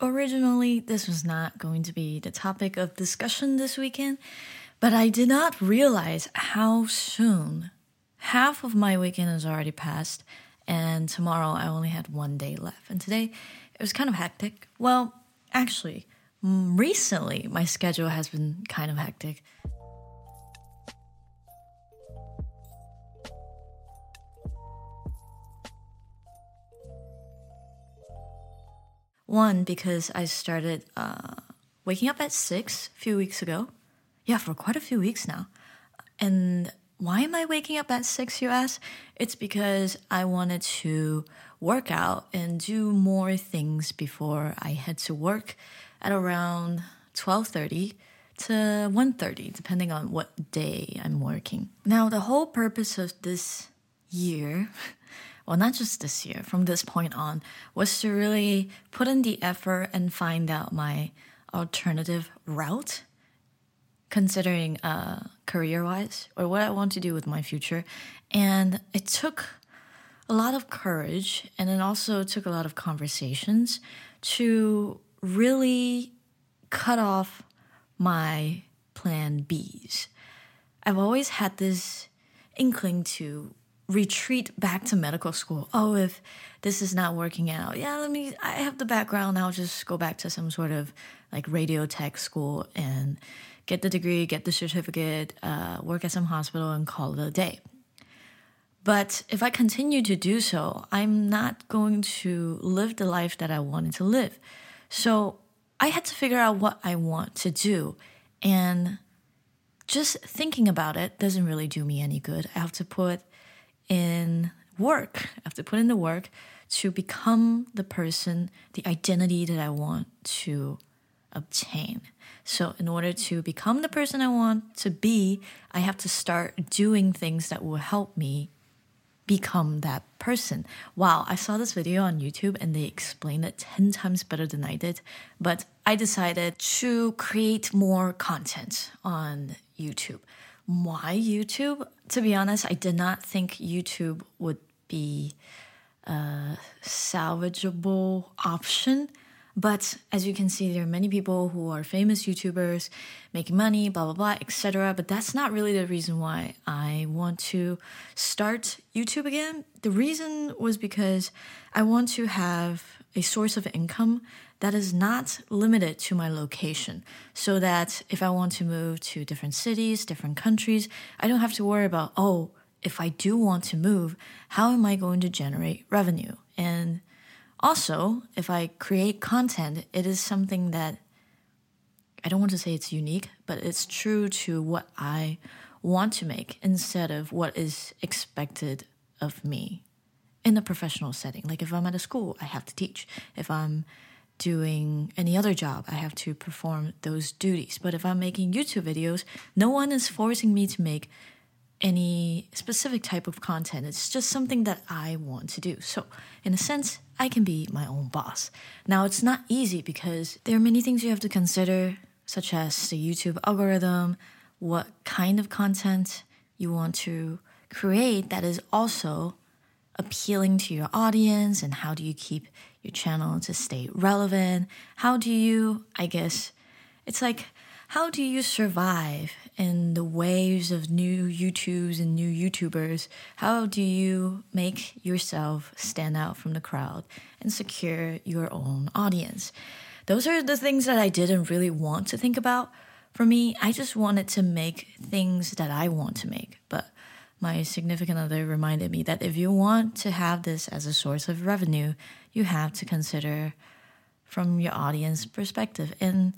Originally, this was not going to be the topic of discussion this weekend, but I did not realize how soon half of my weekend has already passed, and tomorrow I only had one day left. And today it was kind of hectic. Well, actually, recently my schedule has been kind of hectic. One, because I started uh, waking up at six a few weeks ago. Yeah, for quite a few weeks now. And why am I waking up at six, you ask? It's because I wanted to work out and do more things before I head to work at around 12:30 to 1:30 depending on what day I'm working. Now, the whole purpose of this year well, not just this year, from this point on, was to really put in the effort and find out my alternative route, considering uh, career wise or what I want to do with my future. And it took a lot of courage and it also took a lot of conversations to really cut off my plan Bs. I've always had this inkling to retreat back to medical school. Oh, if this is not working out, yeah, let me, I have the background. I'll just go back to some sort of like radio tech school and get the degree, get the certificate, uh, work at some hospital, and call it a day. But if I continue to do so, I'm not going to live the life that I wanted to live. So I had to figure out what I want to do. And just thinking about it doesn't really do me any good. I have to put in work. I have to put in the work to become the person, the identity that I want to obtain. So, in order to become the person I want to be, I have to start doing things that will help me become that person. Wow, I saw this video on YouTube and they explained it 10 times better than I did. But I decided to create more content on YouTube why YouTube? To be honest, I did not think YouTube would be a salvageable option. But as you can see, there are many people who are famous YouTubers making money, blah, blah, blah, etc. But that's not really the reason why I want to start YouTube again. The reason was because I want to have a source of income that is not limited to my location so that if I want to move to different cities, different countries, I don't have to worry about, oh, if I do want to move, how am I going to generate revenue? And also, if I create content, it is something that I don't want to say it's unique, but it's true to what I want to make instead of what is expected of me in a professional setting. Like if I'm at a school, I have to teach. If I'm doing any other job, I have to perform those duties. But if I'm making YouTube videos, no one is forcing me to make any specific type of content. It's just something that I want to do. So, in a sense, I can be my own boss. Now, it's not easy because there are many things you have to consider, such as the YouTube algorithm, what kind of content you want to create that is also appealing to your audience, and how do you keep your channel to stay relevant? How do you, I guess, it's like, how do you survive in the waves of new YouTubes and new YouTubers? How do you make yourself stand out from the crowd and secure your own audience? Those are the things that I didn't really want to think about. For me, I just wanted to make things that I want to make. But my significant other reminded me that if you want to have this as a source of revenue, you have to consider from your audience perspective. And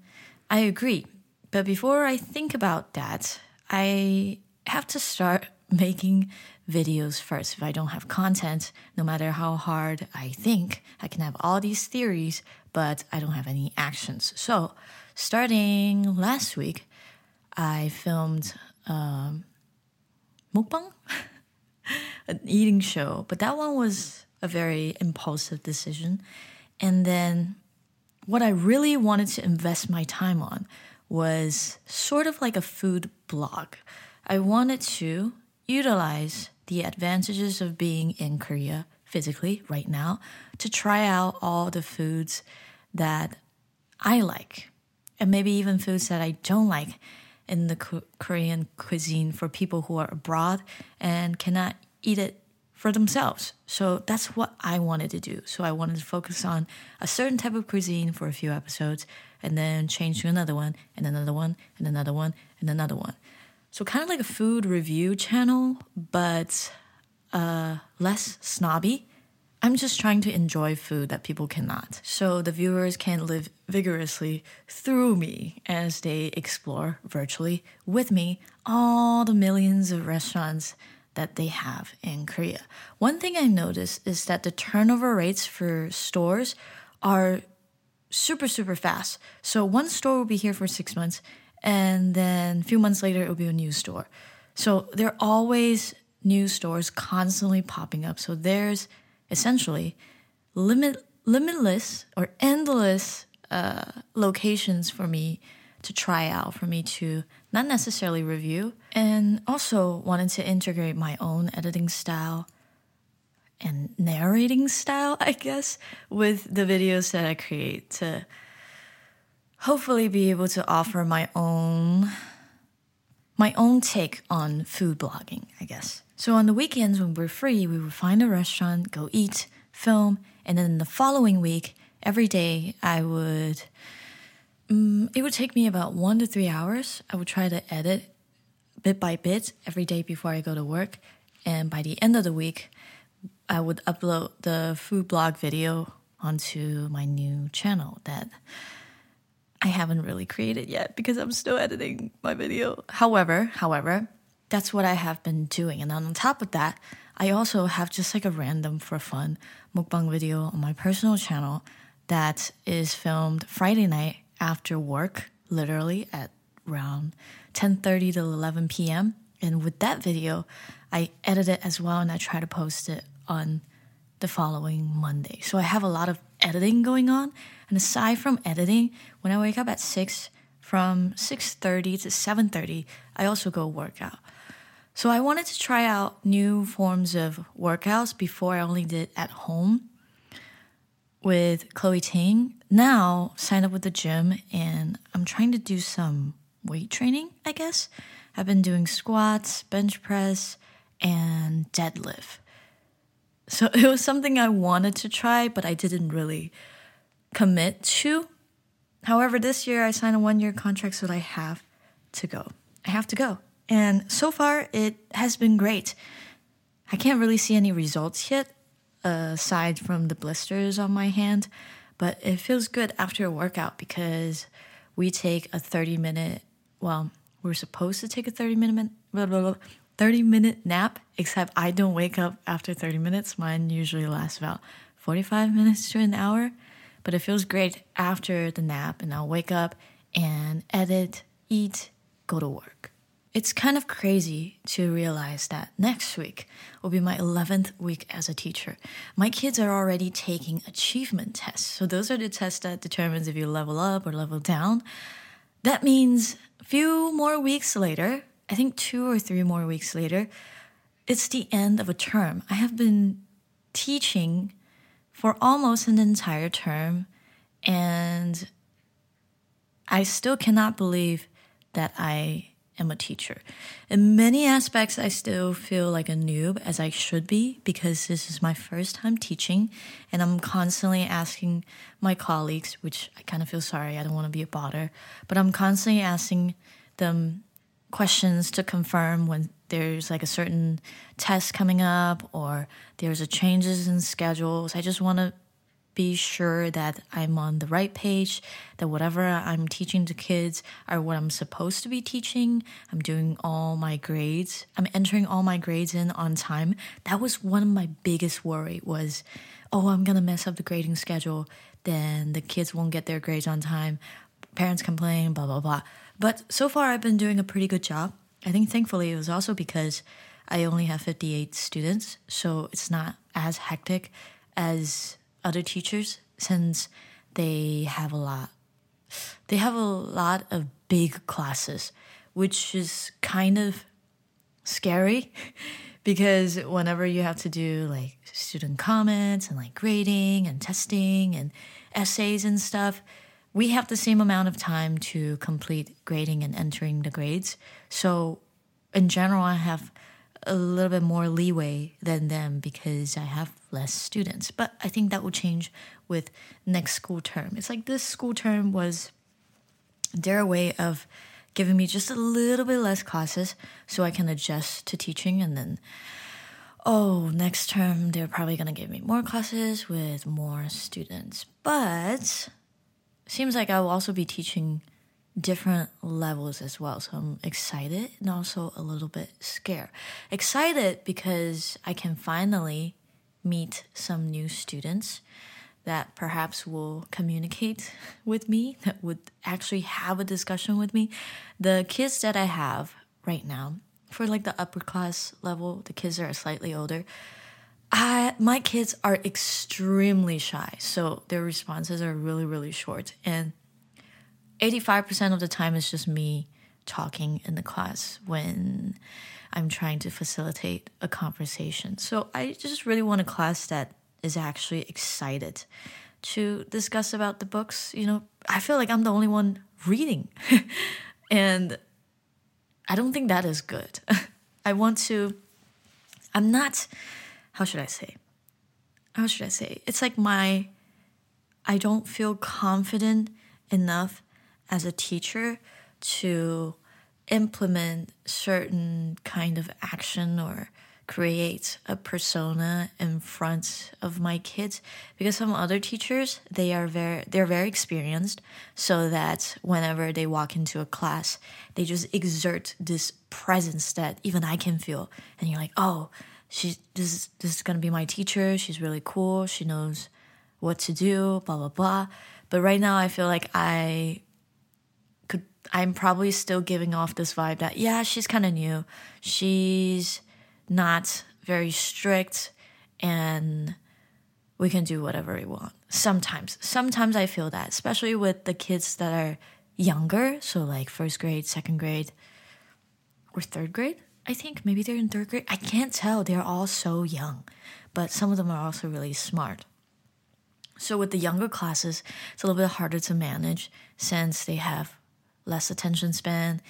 I agree. But before I think about that, I have to start making videos first. If I don't have content, no matter how hard I think, I can have all these theories, but I don't have any actions. So, starting last week, I filmed um, mukbang, an eating show. But that one was a very impulsive decision. And then what I really wanted to invest my time on was sort of like a food blog. I wanted to utilize the advantages of being in Korea physically right now to try out all the foods that I like, and maybe even foods that I don't like in the Korean cuisine for people who are abroad and cannot eat it for themselves. So that's what I wanted to do. So I wanted to focus on a certain type of cuisine for a few episodes and then change to another one and another one and another one and another one. So kind of like a food review channel, but uh, less snobby. I'm just trying to enjoy food that people cannot. So the viewers can live vigorously through me as they explore virtually with me all the millions of restaurants that they have in Korea. One thing I noticed is that the turnover rates for stores are super, super fast. So one store will be here for six months, and then a few months later, it will be a new store. So there are always new stores constantly popping up. So there's essentially limit, limitless or endless uh, locations for me to try out, for me to not necessarily review, and also wanted to integrate my own editing style and narrating style, I guess, with the videos that I create to hopefully be able to offer my own my own take on food blogging, I guess. So on the weekends when we're free, we would find a restaurant, go eat, film, and then the following week, every day I would um, it would take me about one to three hours. I would try to edit bit by bit every day before I go to work. And by the end of the week, I would upload the food blog video onto my new channel that I haven't really created yet because I'm still editing my video. However, however, that's what I have been doing. And on top of that, I also have just like a random for fun mukbang video on my personal channel that is filmed Friday night after work, literally at around 10:30 to 11 p.m. And with that video, I edit it as well and I try to post it on the following Monday. So I have a lot of editing going on. And aside from editing, when I wake up at 6 from 6:30 to 7:30, I also go work out. So I wanted to try out new forms of workouts before I only did at home with Chloe Ting. Now, sign up with the gym and I'm trying to do some weight training, I guess. I've been doing squats, bench press, and deadlift. So it was something I wanted to try, but I didn't really commit to. However, this year I signed a one year contract, so I have to go. I have to go. And so far, it has been great. I can't really see any results yet, aside from the blisters on my hand, but it feels good after a workout because we take a 30 minute, well, we're supposed to take a 30 minute, blah, blah, blah, 30 minute nap, except I don't wake up after 30 minutes. Mine usually lasts about 45 minutes to an hour, but it feels great after the nap, and I'll wake up and edit, eat, go to work. It's kind of crazy to realize that next week will be my 11th week as a teacher. My kids are already taking achievement tests. So those are the tests that determines if you level up or level down. That means a few more weeks later, I think 2 or 3 more weeks later, it's the end of a term. I have been teaching for almost an entire term and I still cannot believe that I am a teacher. In many aspects, I still feel like a noob, as I should be, because this is my first time teaching, and I'm constantly asking my colleagues, which I kind of feel sorry, I don't want to be a bother, but I'm constantly asking them questions to confirm when there's like a certain test coming up or there's a changes in schedules. I just want to be sure that I'm on the right page, that whatever I'm teaching to kids are what I'm supposed to be teaching. I'm doing all my grades. I'm entering all my grades in on time. That was one of my biggest worry was, oh, I'm going to mess up the grading schedule. Then the kids won't get their grades on time. Parents complain, blah, blah, blah. But so far, I've been doing a pretty good job. I think thankfully it was also because I only have 58 students, so it's not as hectic as other teachers since they have a lot they have a lot of big classes which is kind of scary because whenever you have to do like student comments and like grading and testing and essays and stuff we have the same amount of time to complete grading and entering the grades. So, in general, I have a little bit more leeway than them because I have less students. But I think that will change with next school term. It's like this school term was their way of giving me just a little bit less classes so I can adjust to teaching and then oh, next term they're probably going to give me more classes with more students. But seems like I will also be teaching different levels as well. So I'm excited and also a little bit scared. Excited because I can finally meet some new students that perhaps will communicate with me, that would actually have a discussion with me. The kids that I have right now, for like the upper class level, the kids are slightly older, I, my kids are extremely shy. So their responses are really, really short. And 85% of the time is just me talking in the class when I'm trying to facilitate a conversation. So I just really want a class that is actually excited to discuss about the books. You know, I feel like I'm the only one reading. and I don't think that is good. I want to, I'm not, how should I say? How should I say? It's like my, I don't feel confident enough as a teacher to implement certain kind of action or create a persona in front of my kids. Because some other teachers they are very they're very experienced so that whenever they walk into a class they just exert this presence that even I can feel. And you're like oh she's this is this is gonna be my teacher. She's really cool. She knows what to do blah blah blah. But right now I feel like I I'm probably still giving off this vibe that yeah she's kind of new she's not very strict and we can do whatever we want. Sometimes, sometimes I feel that, especially with the kids that are younger, so like first grade, second grade, or third grade. I think maybe they're in third grade. I can't tell. They're all so young, but some of them are also really smart. So with the younger classes, it's a little bit harder to manage since they have less attention span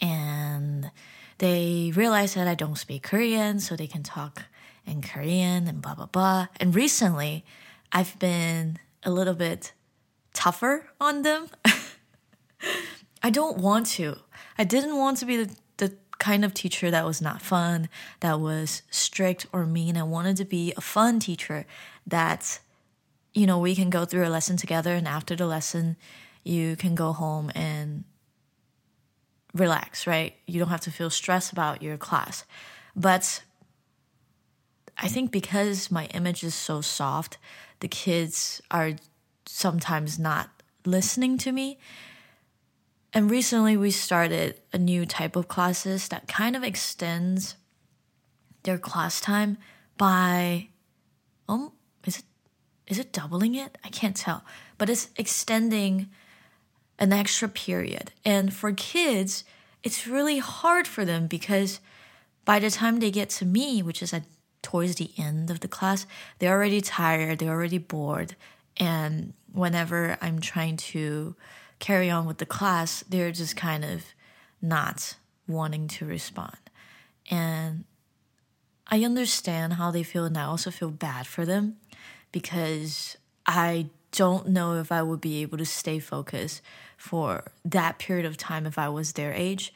and they realize that I don't speak Korean, so they can talk in Korean and blah, blah, blah. And recently, I've been a little bit tougher on them. I don't want to. I didn't want to be the, the kind of teacher that was not fun, that was strict or mean. I wanted to be a fun teacher that, you know, we can go through a lesson together and after the lesson, you can go home and relax, right? You don't have to feel stressed about your class. But I think because my image is so soft, the kids are sometimes not listening to me. And recently we started a new type of classes that kind of extends their class time by um is it is it doubling it? I can't tell. But it's extending an extra period. And for kids, it's really hard for them because by the time they get to me, which is at towards the end of the class, they're already tired, they're already bored, and whenever I'm trying to carry on with the class, they're just kind of not wanting to respond. And I understand how they feel, and I also feel bad for them because I don't know if I would be able to stay focused for that period of time if I was their age.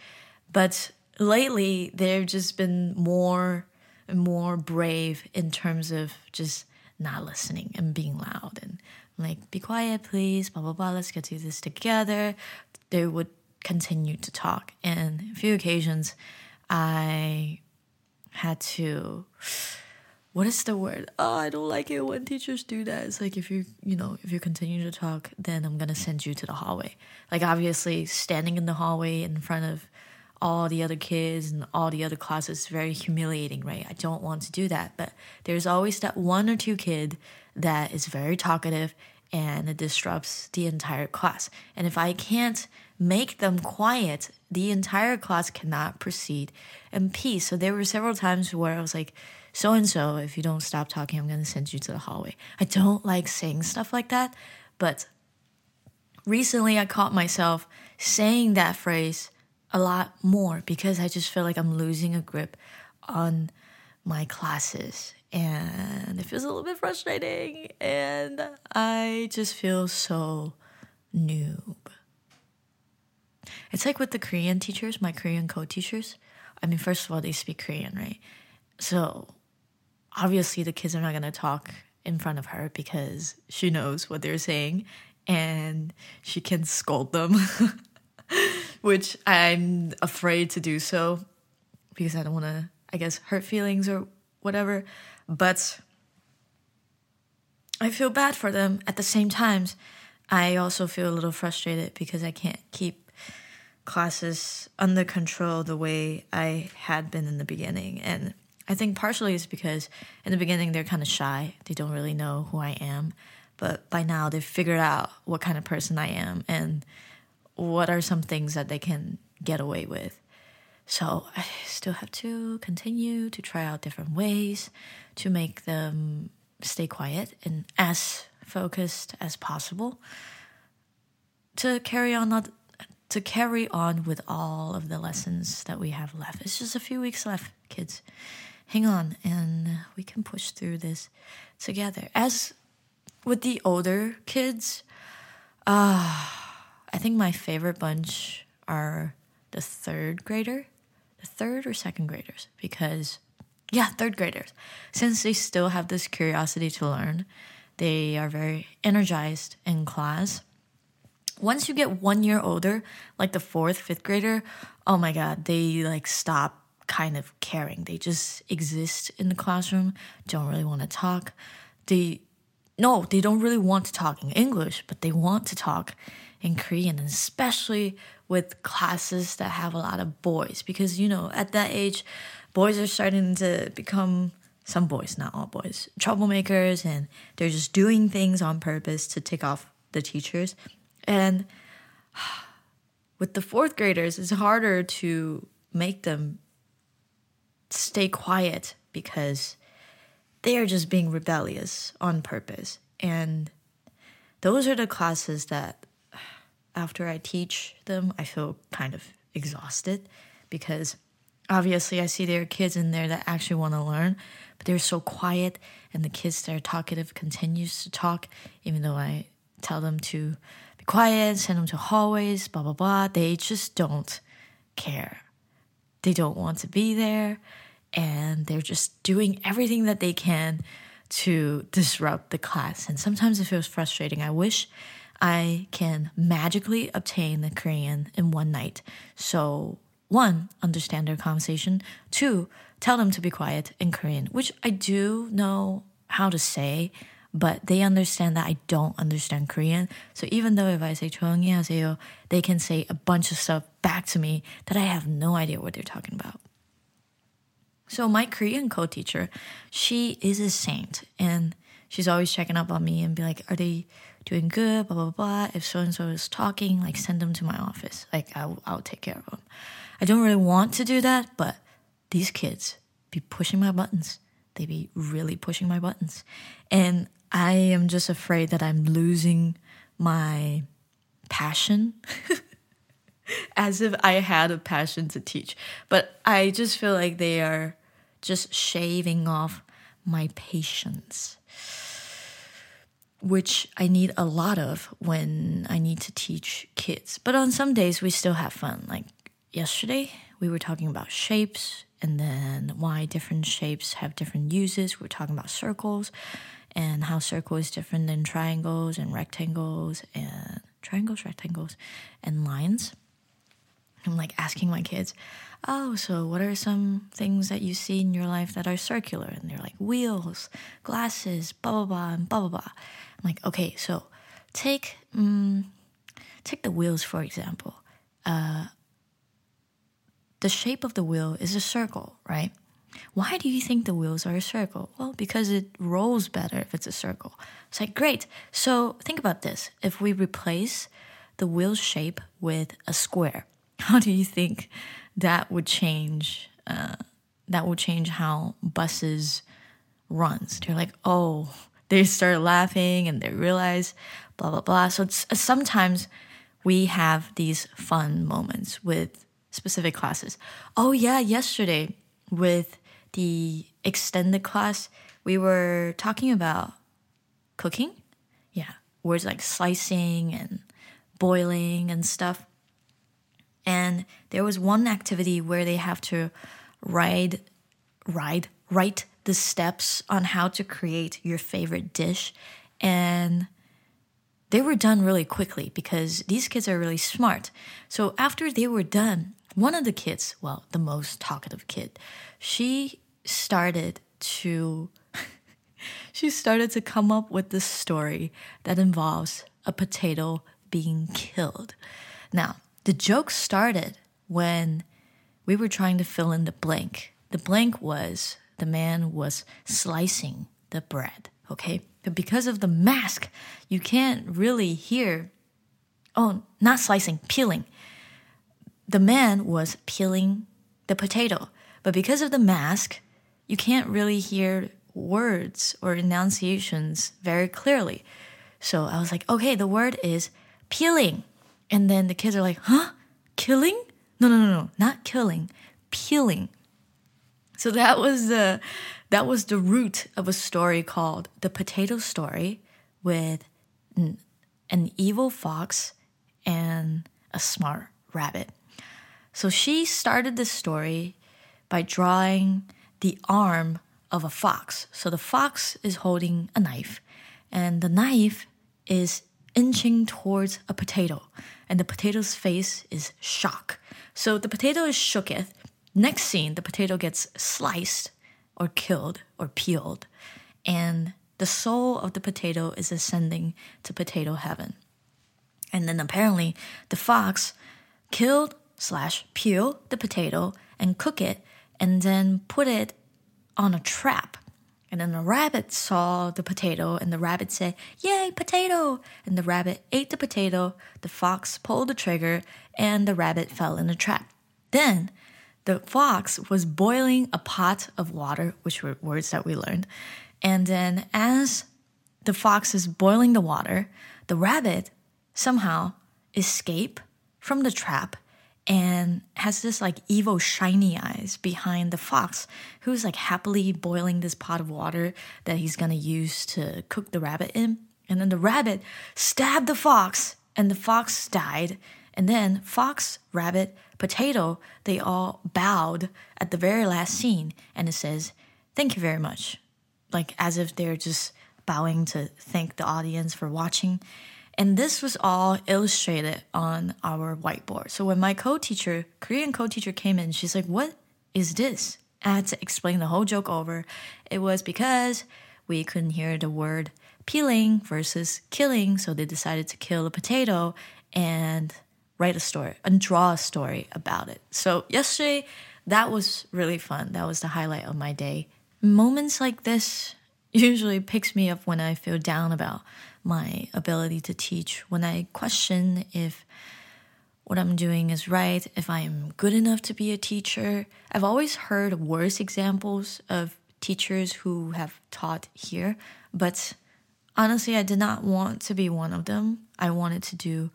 But lately, they've just been more and more brave in terms of just not listening and being loud and like, be quiet, please, blah, blah, blah, let's get through this together. They would continue to talk. And a few occasions, I had to what is the word? Oh, I don't like it when teachers do that. It's like if you, you know, if you continue to talk, then I'm gonna send you to the hallway. Like obviously, standing in the hallway in front of all the other kids and all the other classes is very humiliating, right? I don't want to do that, but there's always that one or two kid that is very talkative and it disrupts the entire class. And if I can't make them quiet, the entire class cannot proceed in peace. So there were several times where I was like so and so, if you don't stop talking, I'm going to send you to the hallway. I don't like saying stuff like that, but recently I caught myself saying that phrase a lot more because I just feel like I'm losing a grip on my classes and it feels a little bit frustrating and I just feel so noob. It's like with the Korean teachers, my Korean co teachers. I mean, first of all, they speak Korean, right? So obviously, the kids are not going to talk in front of her because she knows what they're saying and she can scold them, which I'm afraid to do so because I don't want to, I guess, hurt feelings or whatever. But I feel bad for them at the same time. I also feel a little frustrated because I can't keep classes under control the way I had been in the beginning. And I think partially it's because in the beginning they're kind of shy. They don't really know who I am. But by now they've figured out what kind of person I am and what are some things that they can get away with. So I still have to continue to try out different ways to make them stay quiet and as focused as possible to carry on not to carry on with all of the lessons that we have left. It's just a few weeks left, kids. Hang on and we can push through this together. As with the older kids, uh, I think my favorite bunch are the third grader the third or second graders because yeah, third graders. Since they still have this curiosity to learn, they are very energized in class. Once you get one year older, like the fourth, fifth grader, oh my god, they like stop kind of caring. They just exist in the classroom, don't really want to talk. They no, they don't really want to talk in English, but they want to talk in Korean, especially with classes that have a lot of boys. Because, you know, at that age, boys are starting to become some boys, not all boys, troublemakers, and they're just doing things on purpose to tick off the teachers. And with the fourth graders, it's harder to make them stay quiet because they are just being rebellious on purpose. And those are the classes that after I teach them, I feel kind of exhausted because obviously I see there are kids in there that actually want to learn, but they're so quiet, and the kids that are talkative continues to talk, even though I tell them to be quiet, send them to hallways, blah blah blah. They just don't care They don't want to be there, and they're just doing everything that they can to disrupt the class. And sometimes it feels frustrating. I wish I can magically obtain the Korean in one night. So, one, understand their conversation. Two, tell them to be quiet in Korean, which I do know how to say, but they understand that I don't understand Korean. So even though if I say 조용히 하세요, they can say a bunch of stuff back to me that I have no idea what they're talking about. So my Korean co-teacher, she is a saint and she's always checking up on me and be like, are they doing good, blah, blah, blah. If so and so is talking, like send them to my office. Like I'll, I'll take care of them. I don't really want to do that, but these kids be pushing my buttons. They be really pushing my buttons. And I am just afraid that I'm losing my passion. As if I had a passion to teach. But I just feel like they are just shaving off my patience which I need a lot of when I need to teach kids. But on some days, we still have fun. Like yesterday, we were talking about shapes and then why different shapes have different uses. We are talking about circles and how circle is different than triangles and rectangles and triangles, rectangles, and lines. I'm like asking my kids, oh, so what are some things that you see in your life that are circular? And they're like wheels, glasses, blah, blah, blah, and blah, blah, blah. I'm like, okay, so take um, take the wheels for example. Uh, the shape of the wheel is a circle, right? Why do you think the wheels are a circle? Well, because it rolls better if it's a circle. It's like, great. So think about this. If we replace the wheel shape with a square, how do you think that would change? Uh, that would change how buses runs. They're like, oh, they start laughing and they realize blah, blah, blah. So it's, sometimes we have these fun moments with specific classes. Oh, yeah, yesterday with the extended class, we were talking about cooking. Yeah, words like slicing and boiling and stuff. And there was one activity where they have to ride, ride, write the steps on how to create your favorite dish. And they were done really quickly because these kids are really smart. So after they were done, one of the kids, well, the most talkative kid, she started to she started to come up with this story that involves a potato being killed. Now, the joke started when we were trying to fill in the blank. The blank was the man was slicing the bread, okay? But because of the mask, you can't really hear. Oh, not slicing, peeling. The man was peeling the potato. But because of the mask, you can't really hear words or enunciations very clearly. So I was like, okay, the word is peeling. And then the kids are like, huh? Killing? No, no, no, no, not killing, peeling. So that was the that was the root of a story called The Potato Story with an, an evil fox and a smart rabbit. So she started the story by drawing the arm of a fox. So the fox is holding a knife, and the knife is inching towards a potato, and the potato's face is shock. So the potato is shooketh. Next scene, the potato gets sliced or killed or peeled, and the soul of the potato is ascending to potato heaven. And then apparently, the fox killed slash peel the potato and cook it, and then put it on a trap and then the rabbit saw the potato, and the rabbit said, Yay, potato! And the rabbit ate the potato, the fox pulled the trigger, and the rabbit fell in the trap. Then the fox was boiling a pot of water, which were words that we learned. And then as the fox is boiling the water, the rabbit somehow escape from the trap and has this like evil shiny eyes behind the fox who's like happily boiling this pot of water that he's gonna use to cook the rabbit in. And then the rabbit stabbed the fox and the fox died. And then fox, rabbit, potato, they all bowed at the very last scene and it says, Thank you very much. Like as if they're just bowing to thank the audience for watching. And this was all illustrated on our whiteboard. So when my co-teacher, Korean co-teacher came in, she's like, "What is this?" I had to explain the whole joke over. It was because we couldn't hear the word peeling versus killing, so they decided to kill a potato and write a story and draw a story about it. So yesterday, that was really fun. That was the highlight of my day. Moments like this usually picks me up when I feel down about my ability to teach, when I question if what I'm doing is right, if I am good enough to be a teacher. I've always heard worse examples of teachers who have taught here, but honestly, I did not want to be one of them. I wanted to do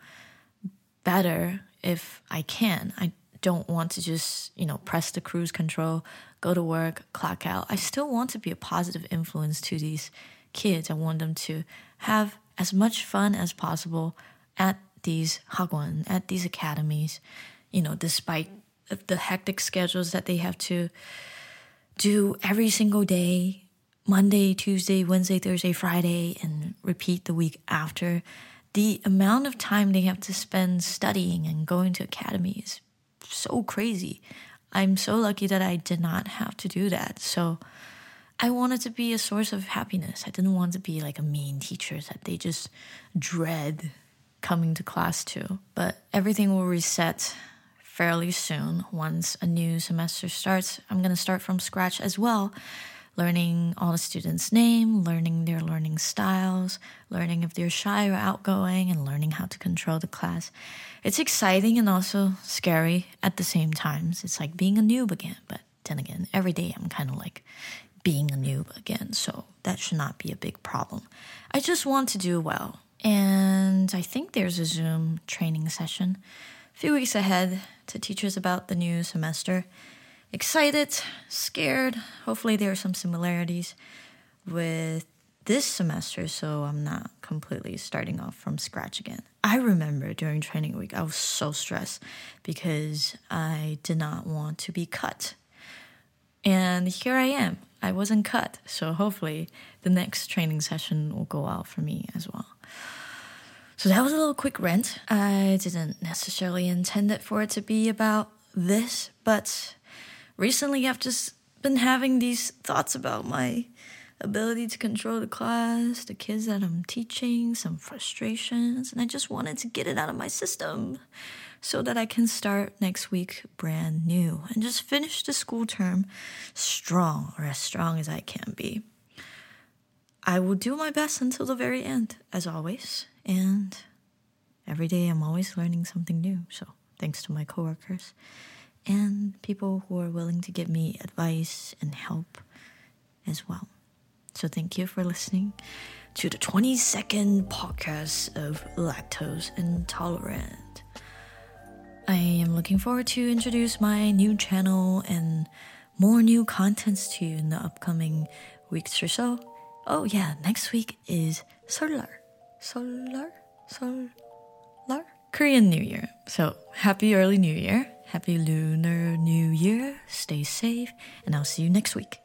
better if I can. I don't want to just, you know, press the cruise control, go to work, clock out. I still want to be a positive influence to these kids. I want them to have as much fun as possible at these hagwon, at these academies, you know, despite the hectic schedules that they have to do every single day Monday, Tuesday, Wednesday, Thursday, Friday, and repeat the week after. The amount of time they have to spend studying and going to academy is so crazy. I'm so lucky that I did not have to do that. So, I wanted to be a source of happiness. I didn't want to be like a mean teacher that they just dread coming to class to. But everything will reset fairly soon once a new semester starts. I'm going to start from scratch as well, learning all the students' name, learning their learning styles, learning if they're shy or outgoing, and learning how to control the class. It's exciting and also scary at the same times. It's like being a noob again, but then again, every day I'm kind of like being a noob again, so that should not be a big problem. I just want to do well, And I think there's a Zoom training session a few weeks ahead to teach us about the new semester. Excited, scared. Hopefully, there are some similarities with this semester, so I'm not completely starting off from scratch again. I remember during training week, I was so stressed because I did not want to be cut. And here I am. I wasn't cut. So hopefully the next training session will go out for me as well. So that was a little quick rant. I didn't necessarily intend it for it to be about this, but recently I've just been having these thoughts about my ability to control the class, the kids that I'm teaching, some frustrations, and I just wanted to get it out of my system so that I can start next week brand new and just finish the school term strong or as strong as I can be. I will do my best until the very end, as always, and every day I'm always learning something new. So, thanks to my coworkers and people who are willing to give me advice and help as well. So thank you for listening to the 22nd podcast of Lactose Intolerant. I am looking forward to introduce my new channel and more new contents to you in the upcoming weeks or so. Oh yeah, next week is Seollal. Seollal? Seollal? Korean New Year. So happy early New Year. Happy Lunar New Year. Stay safe and I'll see you next week.